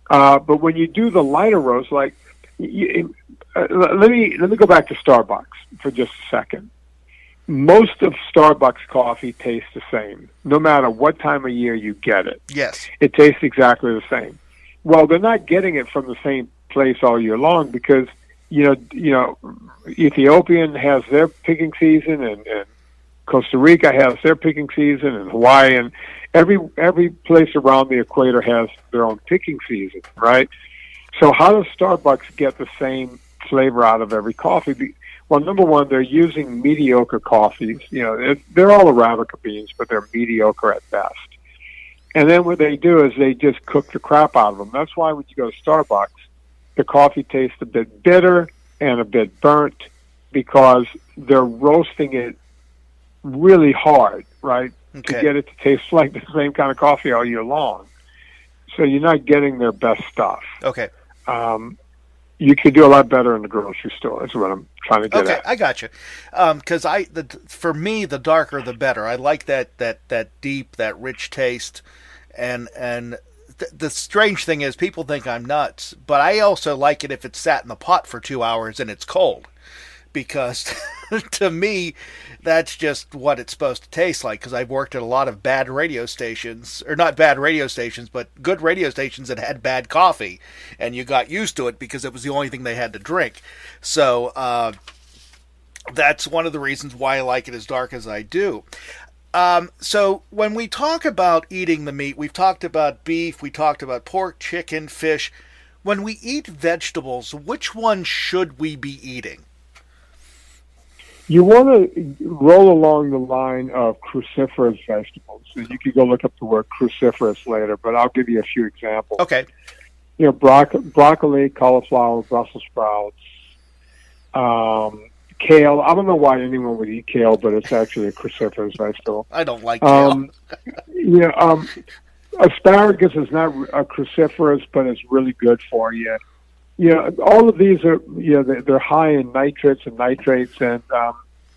Uh, but when you do the lighter roast, like, you, uh, let me let me go back to Starbucks for just a second. Most of Starbucks coffee tastes the same, no matter what time of year you get it Yes. it tastes exactly the same. Well, they're not getting it from the same place all year long because you know you know Ethiopian has their picking season and, and Costa Rica has their picking season and Hawaii and every every place around the equator has their own picking season, right? So how does Starbucks get the same flavor out of every coffee? Well, number one, they're using mediocre coffees. You know, they're all Arabica beans, but they're mediocre at best. And then what they do is they just cook the crap out of them. That's why when you go to Starbucks, the coffee tastes a bit bitter and a bit burnt because they're roasting it really hard, right? Okay. To get it to taste like the same kind of coffee all year long. So you're not getting their best stuff. Okay. Um, you could do a lot better in the grocery store. Is what I'm trying to get Okay, at. I got you. Because I, the, for me, the darker the better. I like that that that deep, that rich taste, and and th- the strange thing is, people think I'm nuts, but I also like it if it's sat in the pot for two hours and it's cold, because to me, that's just what it's supposed to taste like. Because I've worked at a lot of bad radio stations, or not bad radio stations, but good radio stations that had bad coffee, and you got used to it because it was the only thing they had to drink. So. Uh, that's one of the reasons why I like it as dark as I do. Um, so when we talk about eating the meat, we've talked about beef, we talked about pork, chicken, fish. When we eat vegetables, which one should we be eating? You want to roll along the line of cruciferous vegetables. And you can go look up the word cruciferous later, but I'll give you a few examples. Okay. You know, broc- broccoli, cauliflower, Brussels sprouts, um, kale. I don't know why anyone would eat kale, but it's actually a cruciferous vegetable. I don't like kale. Um, you know, um, asparagus is not a cruciferous, but it's really good for you. Know, all of these are, you know, they're, they're high in nitrates and nitrates, and um,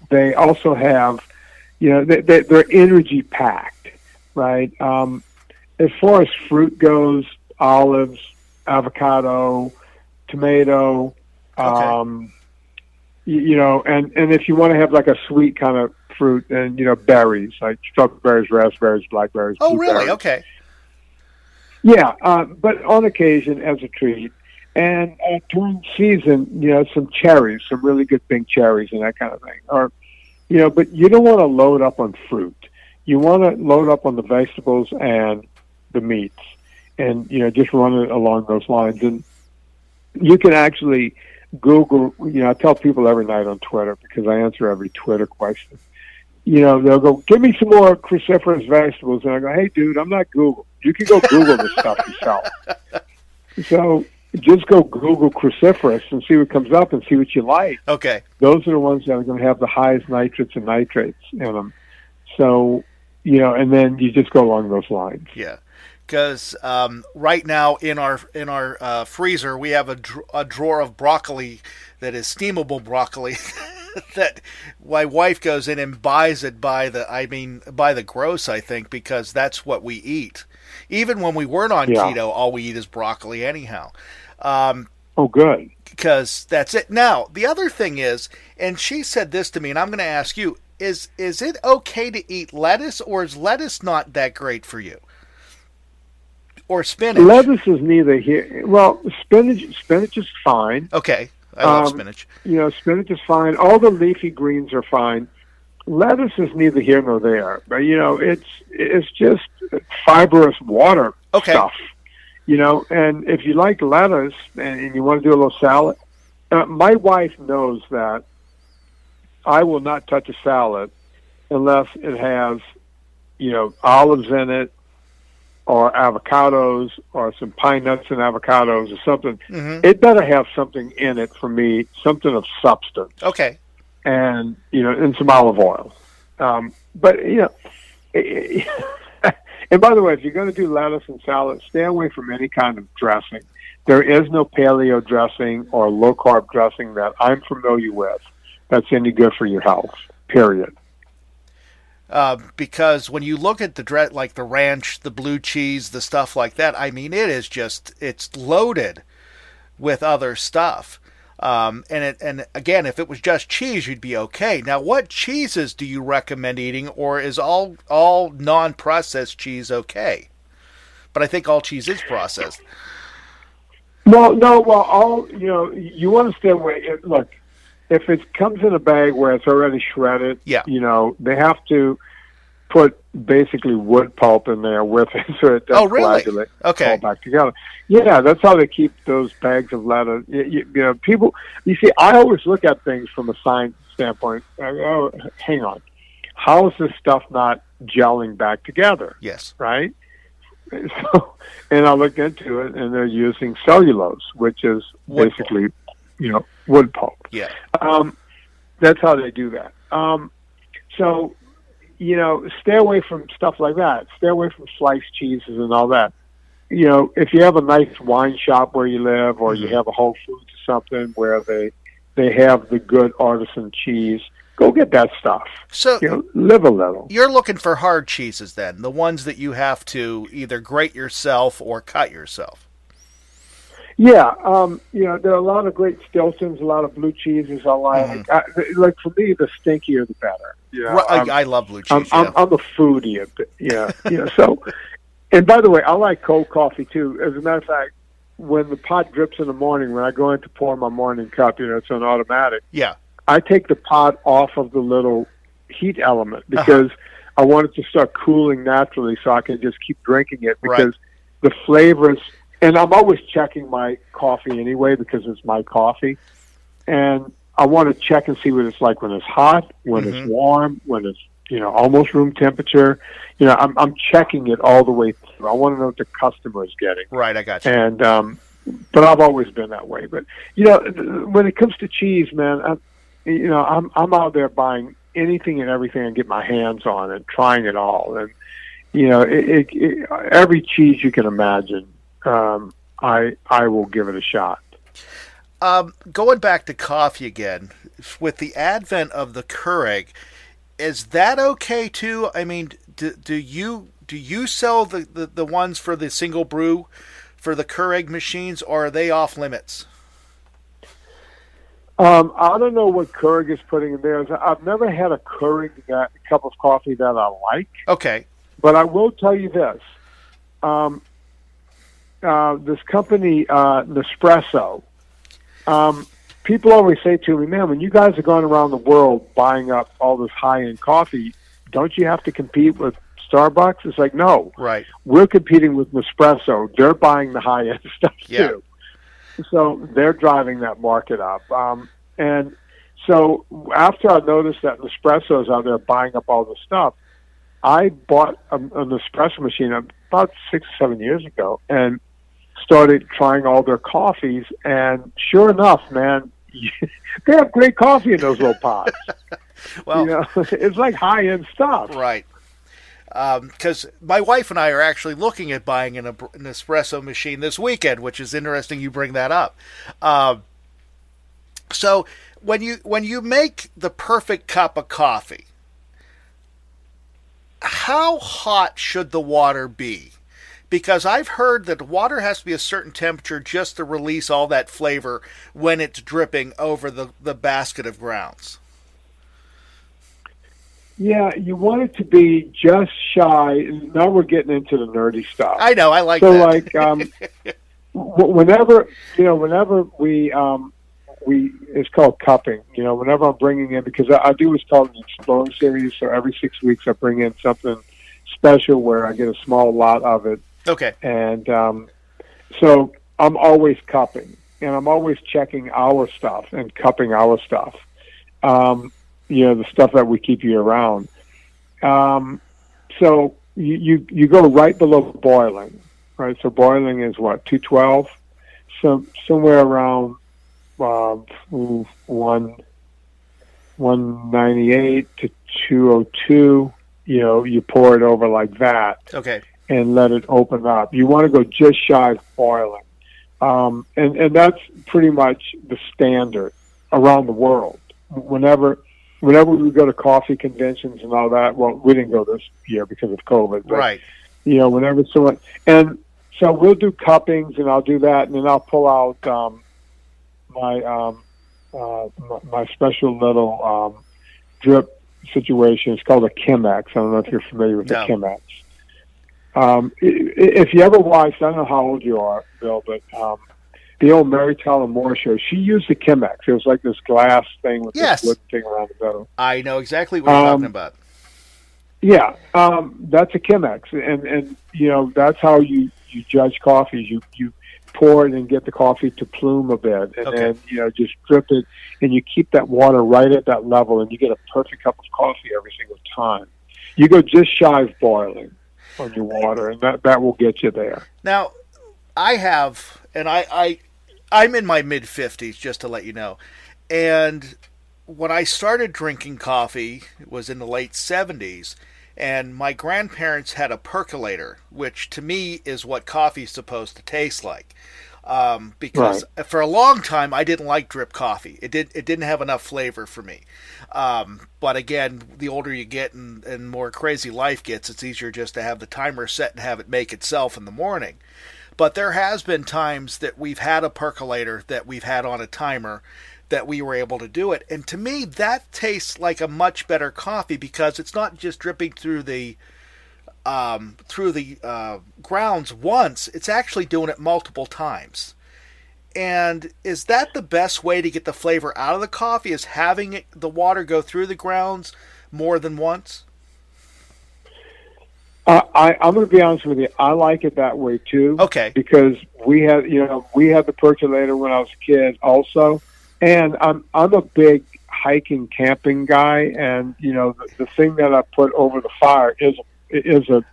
they also have, you know, they, they, they're energy packed, right? Um, as far as fruit goes, olives, avocado, tomato, um, you, you know, and and if you want to have like a sweet kind of fruit, and you know, berries like strawberries, raspberries, blackberries. Oh, really? Okay. Yeah, uh, but on occasion as a treat. And uh, during season, you know, some cherries, some really good pink cherries and that kind of thing. Or, you know, but you don't want to load up on fruit. You want to load up on the vegetables and the meats, and you know, just run it along those lines. And you can actually Google. You know, I tell people every night on Twitter because I answer every Twitter question. You know, they'll go, "Give me some more cruciferous vegetables," and I go, "Hey, dude, I'm not Google. You can go Google this stuff yourself." So just go Google cruciferous and see what comes up and see what you like. Okay. Those are the ones that are going to have the highest nitrates and nitrates in them. So, you know, and then you just go along those lines. Yeah, because um, right now in our in our uh, freezer we have a, dr- a drawer of broccoli that is steamable broccoli. that my wife goes in and buys it by the I mean by the gross I think because that's what we eat. Even when we weren't on Yeah. keto, all we eat is broccoli anyhow. Um, Oh, good. because that's it. Now, the other thing is, and she said this to me, and I'm going to ask you: is is it okay to eat lettuce, or is lettuce not that great for you? Or spinach? Lettuce is neither here. Well, spinach spinach is fine. Okay, I love Um, spinach. You know, spinach is fine. All the leafy greens are fine. Lettuce is neither here nor there. But you know, it's it's just fibrous water Okay. stuff. You know, and if you like lettuce and, and you want to do a little salad, uh, my wife knows that I will not touch a salad unless it has, you know, olives in it, or avocados, or some pine nuts and avocados, or something. Mhm. It better have something in it for me, something of substance Okay, and you know, and some olive oil. Um, but you know, and by the way, if you're going to do lettuce and salad, stay away from any kind of dressing. There is no paleo dressing or low carb dressing that I'm familiar with that's any good for your health. Period. Uh, because when you look at the like the ranch, the blue cheese, the stuff like that, I mean, it is just it's loaded with other stuff. Um, and it, and again, if it was just cheese, you'd be okay. Now, what cheeses do you recommend eating, or is all all non-processed cheese okay? But I think all cheese is processed. Well, no, well, all you know, you want to stay away. Look, if it comes in a bag where it's already shredded, Yeah. you know, they have to put basically wood pulp in there with it so it doesn't oh, really? coagulate, Okay. fall back together. Yeah, that's how they keep those bags of lettuce. You, you, you know, people. You see, I always look at things from a science standpoint. I oh, hang on, how is this stuff not gelling back together? Yes. right? So, and I look into it, and they're using cellulose, which is Wood basically, you know, wood pulp. Yeah. Um, that's how they do that. Um, so, you know, stay away from stuff like that. Stay away from sliced cheeses and all that. You know, if you have a nice wine shop where you live, or you have a Whole Foods or something where they they have the good artisan cheese, go get that stuff. So You know, live a little. you're looking for hard cheeses then, the ones that you have to either grate yourself or cut yourself. Yeah, um, you know, there are a lot of great Stiltons, a lot of blue cheeses I like. I, like for me, the stinkier the better. Yeah, know, I'm- I, I love blue cheese. I'm, yeah. I'm, I'm a foodie. Yeah, Yeah, you know. So, and by the way, I like cold coffee too. As a matter of fact, when the pot drips in the morning, when I go in to pour my morning cup, you know, it's an automatic. yeah. I take the pot off of the little heat element Uh-huh. because I want it to start cooling naturally, so I can just keep drinking it Right. because the flavors. And I'm always checking my coffee anyway because it's my coffee, and I want to check and see what it's like when it's hot, when Mhm. it's warm, when it's you know almost room temperature. You know, I'm I'm checking it all the way through. I want to know what the customer is getting. Right, I got you. And um, but I've always been that way. But you know, when it comes to cheese, man, I, you know, I'm I'm out there buying anything and everything I get my hands on and trying it all. And you know, it, it, it, every cheese you can imagine, um, I I will give it a shot. Um, going back to coffee again, with the advent of the Keurig, is that okay too? I mean, do, do you do you sell the, the, the ones for the single brew for the Keurig machines, or are they off limits? Um, I don't know what Keurig is putting in there. I've never had a Keurig that, cup of coffee that I like. Okay. But I will tell you this. Um, uh, this company, uh, Nespresso, um, people always say to me, man, when you guys are going around the world buying up all this high end coffee, don't you have to compete with Starbucks? It's like, no. Right. We're competing with Nespresso. They're buying the high end stuff Yeah. too. So they're driving that market up. Um, and so after I noticed that Nespresso Nespresso's out there buying up all the stuff, I bought a, an espresso machine about six or seven years ago and started trying all their coffees. And sure enough, man, they have great coffee in those little pots. Well, you know, it's like high end stuff. Right. Because my wife and I are actually looking at buying an, an espresso machine this weekend, which is interesting. You bring that up. Um, so when you when you make the perfect cup of coffee, how hot should the water be? Because I've heard that water has to be a certain temperature just to release all that flavor when it's dripping over the, the basket of grounds. Yeah, you want it to be just shy. Now we're getting into the nerdy stuff. I know, I like so that. like um, whenever you know, whenever we um, we it's called cupping. You know, whenever I'm bringing in because I, I do what's called an exploring series. So every six weeks I bring in something special where I get a small lot of it, Okay. and um, so I'm always cupping, and I'm always checking our stuff and cupping our stuff. Um, you know, the stuff that we keep you around. Um, so you, you you go right below boiling, right? So boiling is what two twelve, so somewhere around uh, one one ninety eight to two oh two. You know, you pour it over like that Okay. And let it open up. You want to go just shy of boiling, um, and and that's pretty much the standard around the world. Whenever whenever we go to coffee conventions and all that, well, we didn't go this year because of COVID, but, Right. You know, whenever someone and so we'll do cuppings and I'll do that, and then I'll pull out um, my um, uh, my, my special little um, drip situation. It's called a Chemex. I don't know if you're familiar with No. the Chemex. Um, if you ever watched, I don't know how old you are, Bill, but um, the old Mary Tyler Moore show, she used the Chemex. It was like this glass thing with Yes. this wood thing around the middle. I know exactly what you're Um, talking about. Yeah, um, that's a Chemex, and and you know that's how you you judge coffees. You you pour it and get the coffee to plume a bit, and Okay. then you know just drip it, and you keep that water right at that level, and you get a perfect cup of coffee every single time. You go just shy of boiling on your water, and that that will get you there. Now, I have, and I, I, I'm in my mid fifties, just to let you know. And when I started drinking coffee, it was in the late seventies, and my grandparents had a percolator, which to me is what coffee's supposed to taste like. Um, because for a long time I didn't like drip coffee. It did it didn't have enough flavor for me. Um, but again, the older you get and, and more crazy life gets, it's easier just to have the timer set and have it make itself in the morning. But there has been times that we've had a percolator that we've had on a timer that we were able to do it. And to me that tastes like a much better coffee because it's not just dripping through the um, through the uh, grounds once, it's actually doing it multiple times. And is that the best way to get the flavor out of the coffee? Is having it, the water go through the grounds more than once? Uh, I, I'm going to be honest with you. I like it that way too. Okay. Because we had, you know, we had the percolator when I was a kid, also, and I'm I'm a big hiking, camping guy, and you know, the, the thing that I put over the fire is is a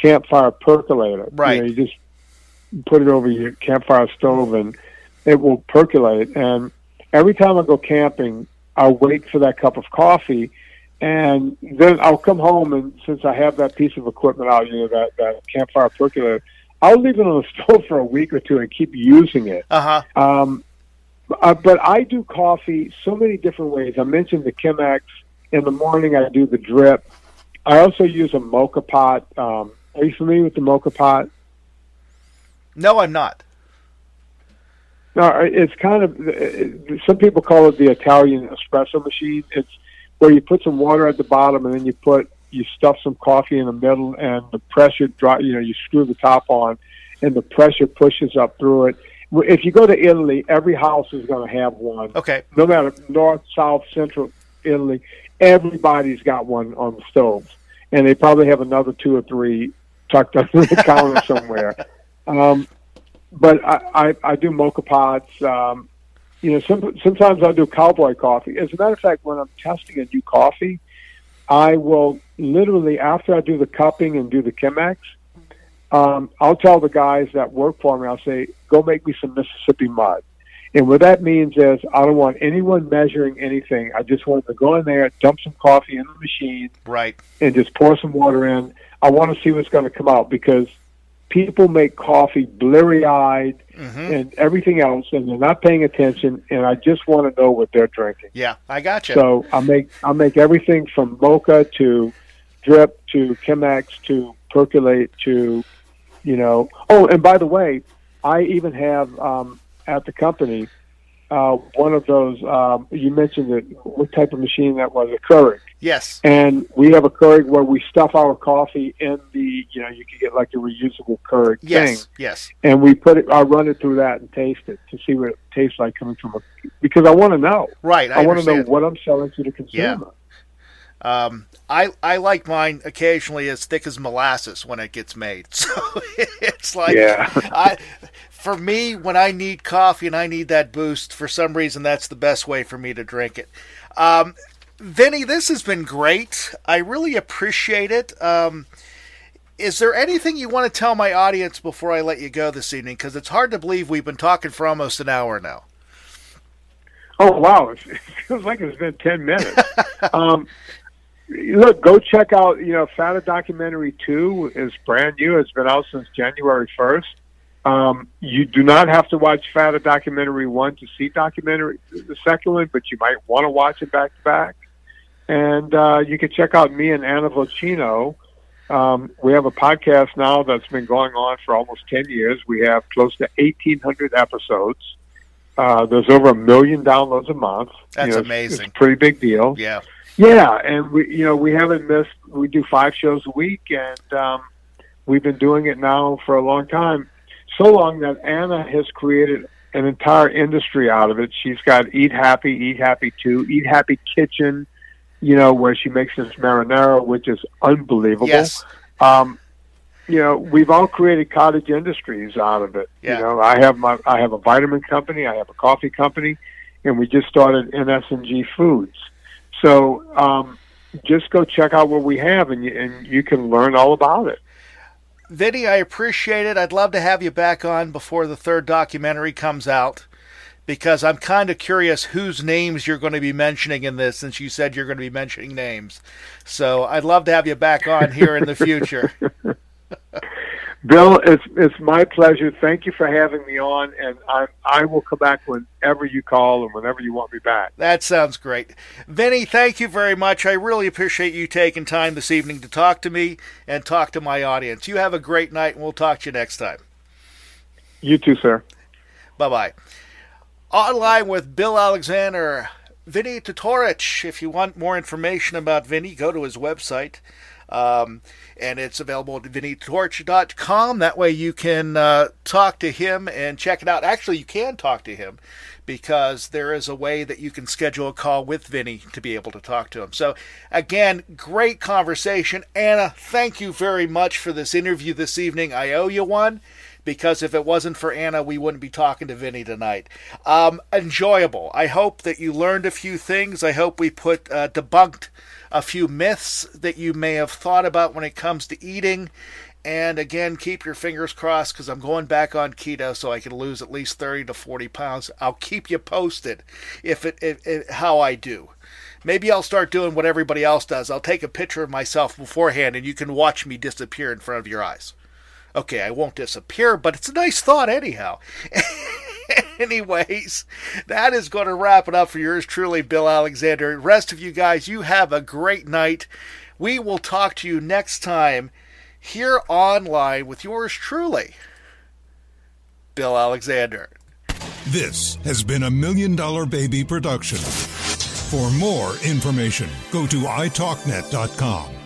campfire percolator. Right. You, know, you just put it over your campfire stove, and it will percolate. And every time I go camping, I'll wait for that cup of coffee and then I'll come home and since I have that piece of equipment out, you know, that, that campfire percolator, I'll leave it on the stove for a week or two and keep using it. Uh huh. Um, uh, but I do coffee so many different ways. I mentioned the Chemex. In the morning, I do the drip. I also use a mocha pot. Um, Are you familiar with the mocha pot? No, I'm not. No, it's kind of. Some people call it the Italian espresso machine. It's where you put some water at the bottom, and then you put you stuff some coffee in the middle, and the pressure drop. You know, you screw the top on, and the pressure pushes up through it. If you go to Italy, every house is going to have one. Okay. No matter north, south, central Italy, everybody's got one on the stoves, and they probably have another two or three tucked under the counter somewhere. Um, but I, I, I do mocha pots. Um, you know, some, sometimes I'll do cowboy coffee. As a matter of fact, when I'm testing a new coffee, I will literally after I do the cupping and do the Chemex, um, I'll tell the guys that work for me, I'll say, go make me some Mississippi mud. And what that means is I don't want anyone measuring anything. I just want to go in there, dump some coffee in the machine, right, and just pour some water in. I want to see what's going to come out because people make coffee bleary-eyed mm-hmm. and everything else, and they're not paying attention. And I just want to know what they're drinking. Yeah, I got you. So I make I make everything from mocha to drip to Chemex to percolate to, you know. Oh, and by the way, I even have um, at the company uh, one of those. Um, you mentioned it. What type of machine that was? A Keurig. Yes. And we have a Keurig where we stuff our coffee in the. You know, you can get like a reusable Keurig yes. thing. Yes. And we put it. I run it through that and taste it to see what it tastes like coming from a. Because I want to know. Right. I, I want to know what I'm selling to the consumer. Yeah. Um, I I like mine occasionally as thick as molasses when it gets made. So it's like Yeah. I for me when I need coffee and I need that boost for some reason that's the best way for me to drink it. Um, Vinnie, this has been great. I really appreciate it. Um, is there anything you want to tell my audience before I let you go this evening? Because it's hard to believe we've been talking for almost an hour now. Oh wow! It feels like it's been ten minutes. um, look, go check out. You know, Fat: A Documentary Two is brand new. It's been out since January first. Um, you do not have to watch Fat: A Documentary One to see documentary the second one, but you might want to watch it back to back. And uh, you can check out me and Anna Vocino. Um, we have a podcast now that's been going on for almost ten years. We have close to eighteen hundred episodes. Uh, there's over a million downloads a month. That's You know, it's- amazing. It's a pretty big deal. Yeah. Yeah, and we, you know, we haven't missed. We do five shows a week, and um, we've been doing it now for a long time. So long that Anna has created an entire industry out of it. She's got Eat Happy, Eat Happy Two, Eat Happy Kitchen. You know, where she makes this marinara, which is unbelievable. Yes. Um, you know, we've all created cottage industries out of it. Yeah. You know, I have my I have a vitamin company, I have a coffee company, and we just started NSNG Foods. So um, just go check out what we have, and you, and you can learn all about it. Vinnie, I appreciate it. I'd love to have you back on before the third documentary comes out because I'm kind of curious whose names you're going to be mentioning in this since you said you're going to be mentioning names. So I'd love to have you back on here in the future. Bill, it's it's my pleasure. Thank you for having me on, and I I will come back whenever you call and whenever you want me back. That sounds great. Vinnie, thank you very much. I really appreciate you taking time this evening to talk to me and talk to my audience. You have a great night, and we'll talk to you next time. You too, sir. Bye bye. Online with Bill Alexander, Vinnie Tortorich. If you want more information about Vinnie, go to his website. Um, and it's available at vinnytorch.com. That way you can uh, talk to him and check it out. Actually, you can talk to him because there is a way that you can schedule a call with Vinnie to be able to talk to him. So, again, great conversation. Anna, thank you very much for this interview this evening. I owe you one because if it wasn't for Anna, we wouldn't be talking to Vinnie tonight. Um, enjoyable. I hope that you learned a few things. I hope we put uh, debunked a few myths that you may have thought about when it comes to eating. And again, keep your fingers crossed because I'm going back on keto so I can lose at least 30 to 40 pounds. I'll keep you posted if it, how I do. Maybe I'll start doing what everybody else does. I'll take a picture of myself beforehand and you can watch me disappear in front of your eyes. Okay, I won't disappear, but it's a nice thought anyhow. Anyways, that is going to wrap it up for yours truly, Bill Alexander. Rest of you guys, you have a great night. We will talk to you next time here online with yours truly, Bill Alexander. This has been a Million Dollar Baby production. For more information, go to italknet.com.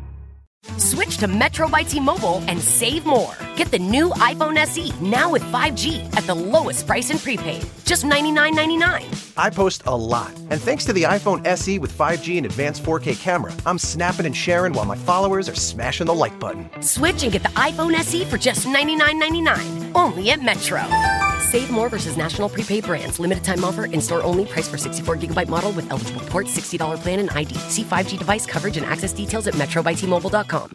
Switch to Metro by T-Mobile and save more. Get the new iPhone SE now with 5G at the lowest price in prepaid, just $99.99. I post a lot, and thanks to the iPhone SE with 5G and advanced 4K camera, I'm snapping and sharing while my followers are smashing the like button. Switch and get the iPhone SE for just $99.99, only at Metro. Save more versus national prepaid brands. Limited time offer. In store only. Price for 64 gigabyte model with eligible port. $60 plan and ID. See 5G device coverage and access details at metrobytmobile.com.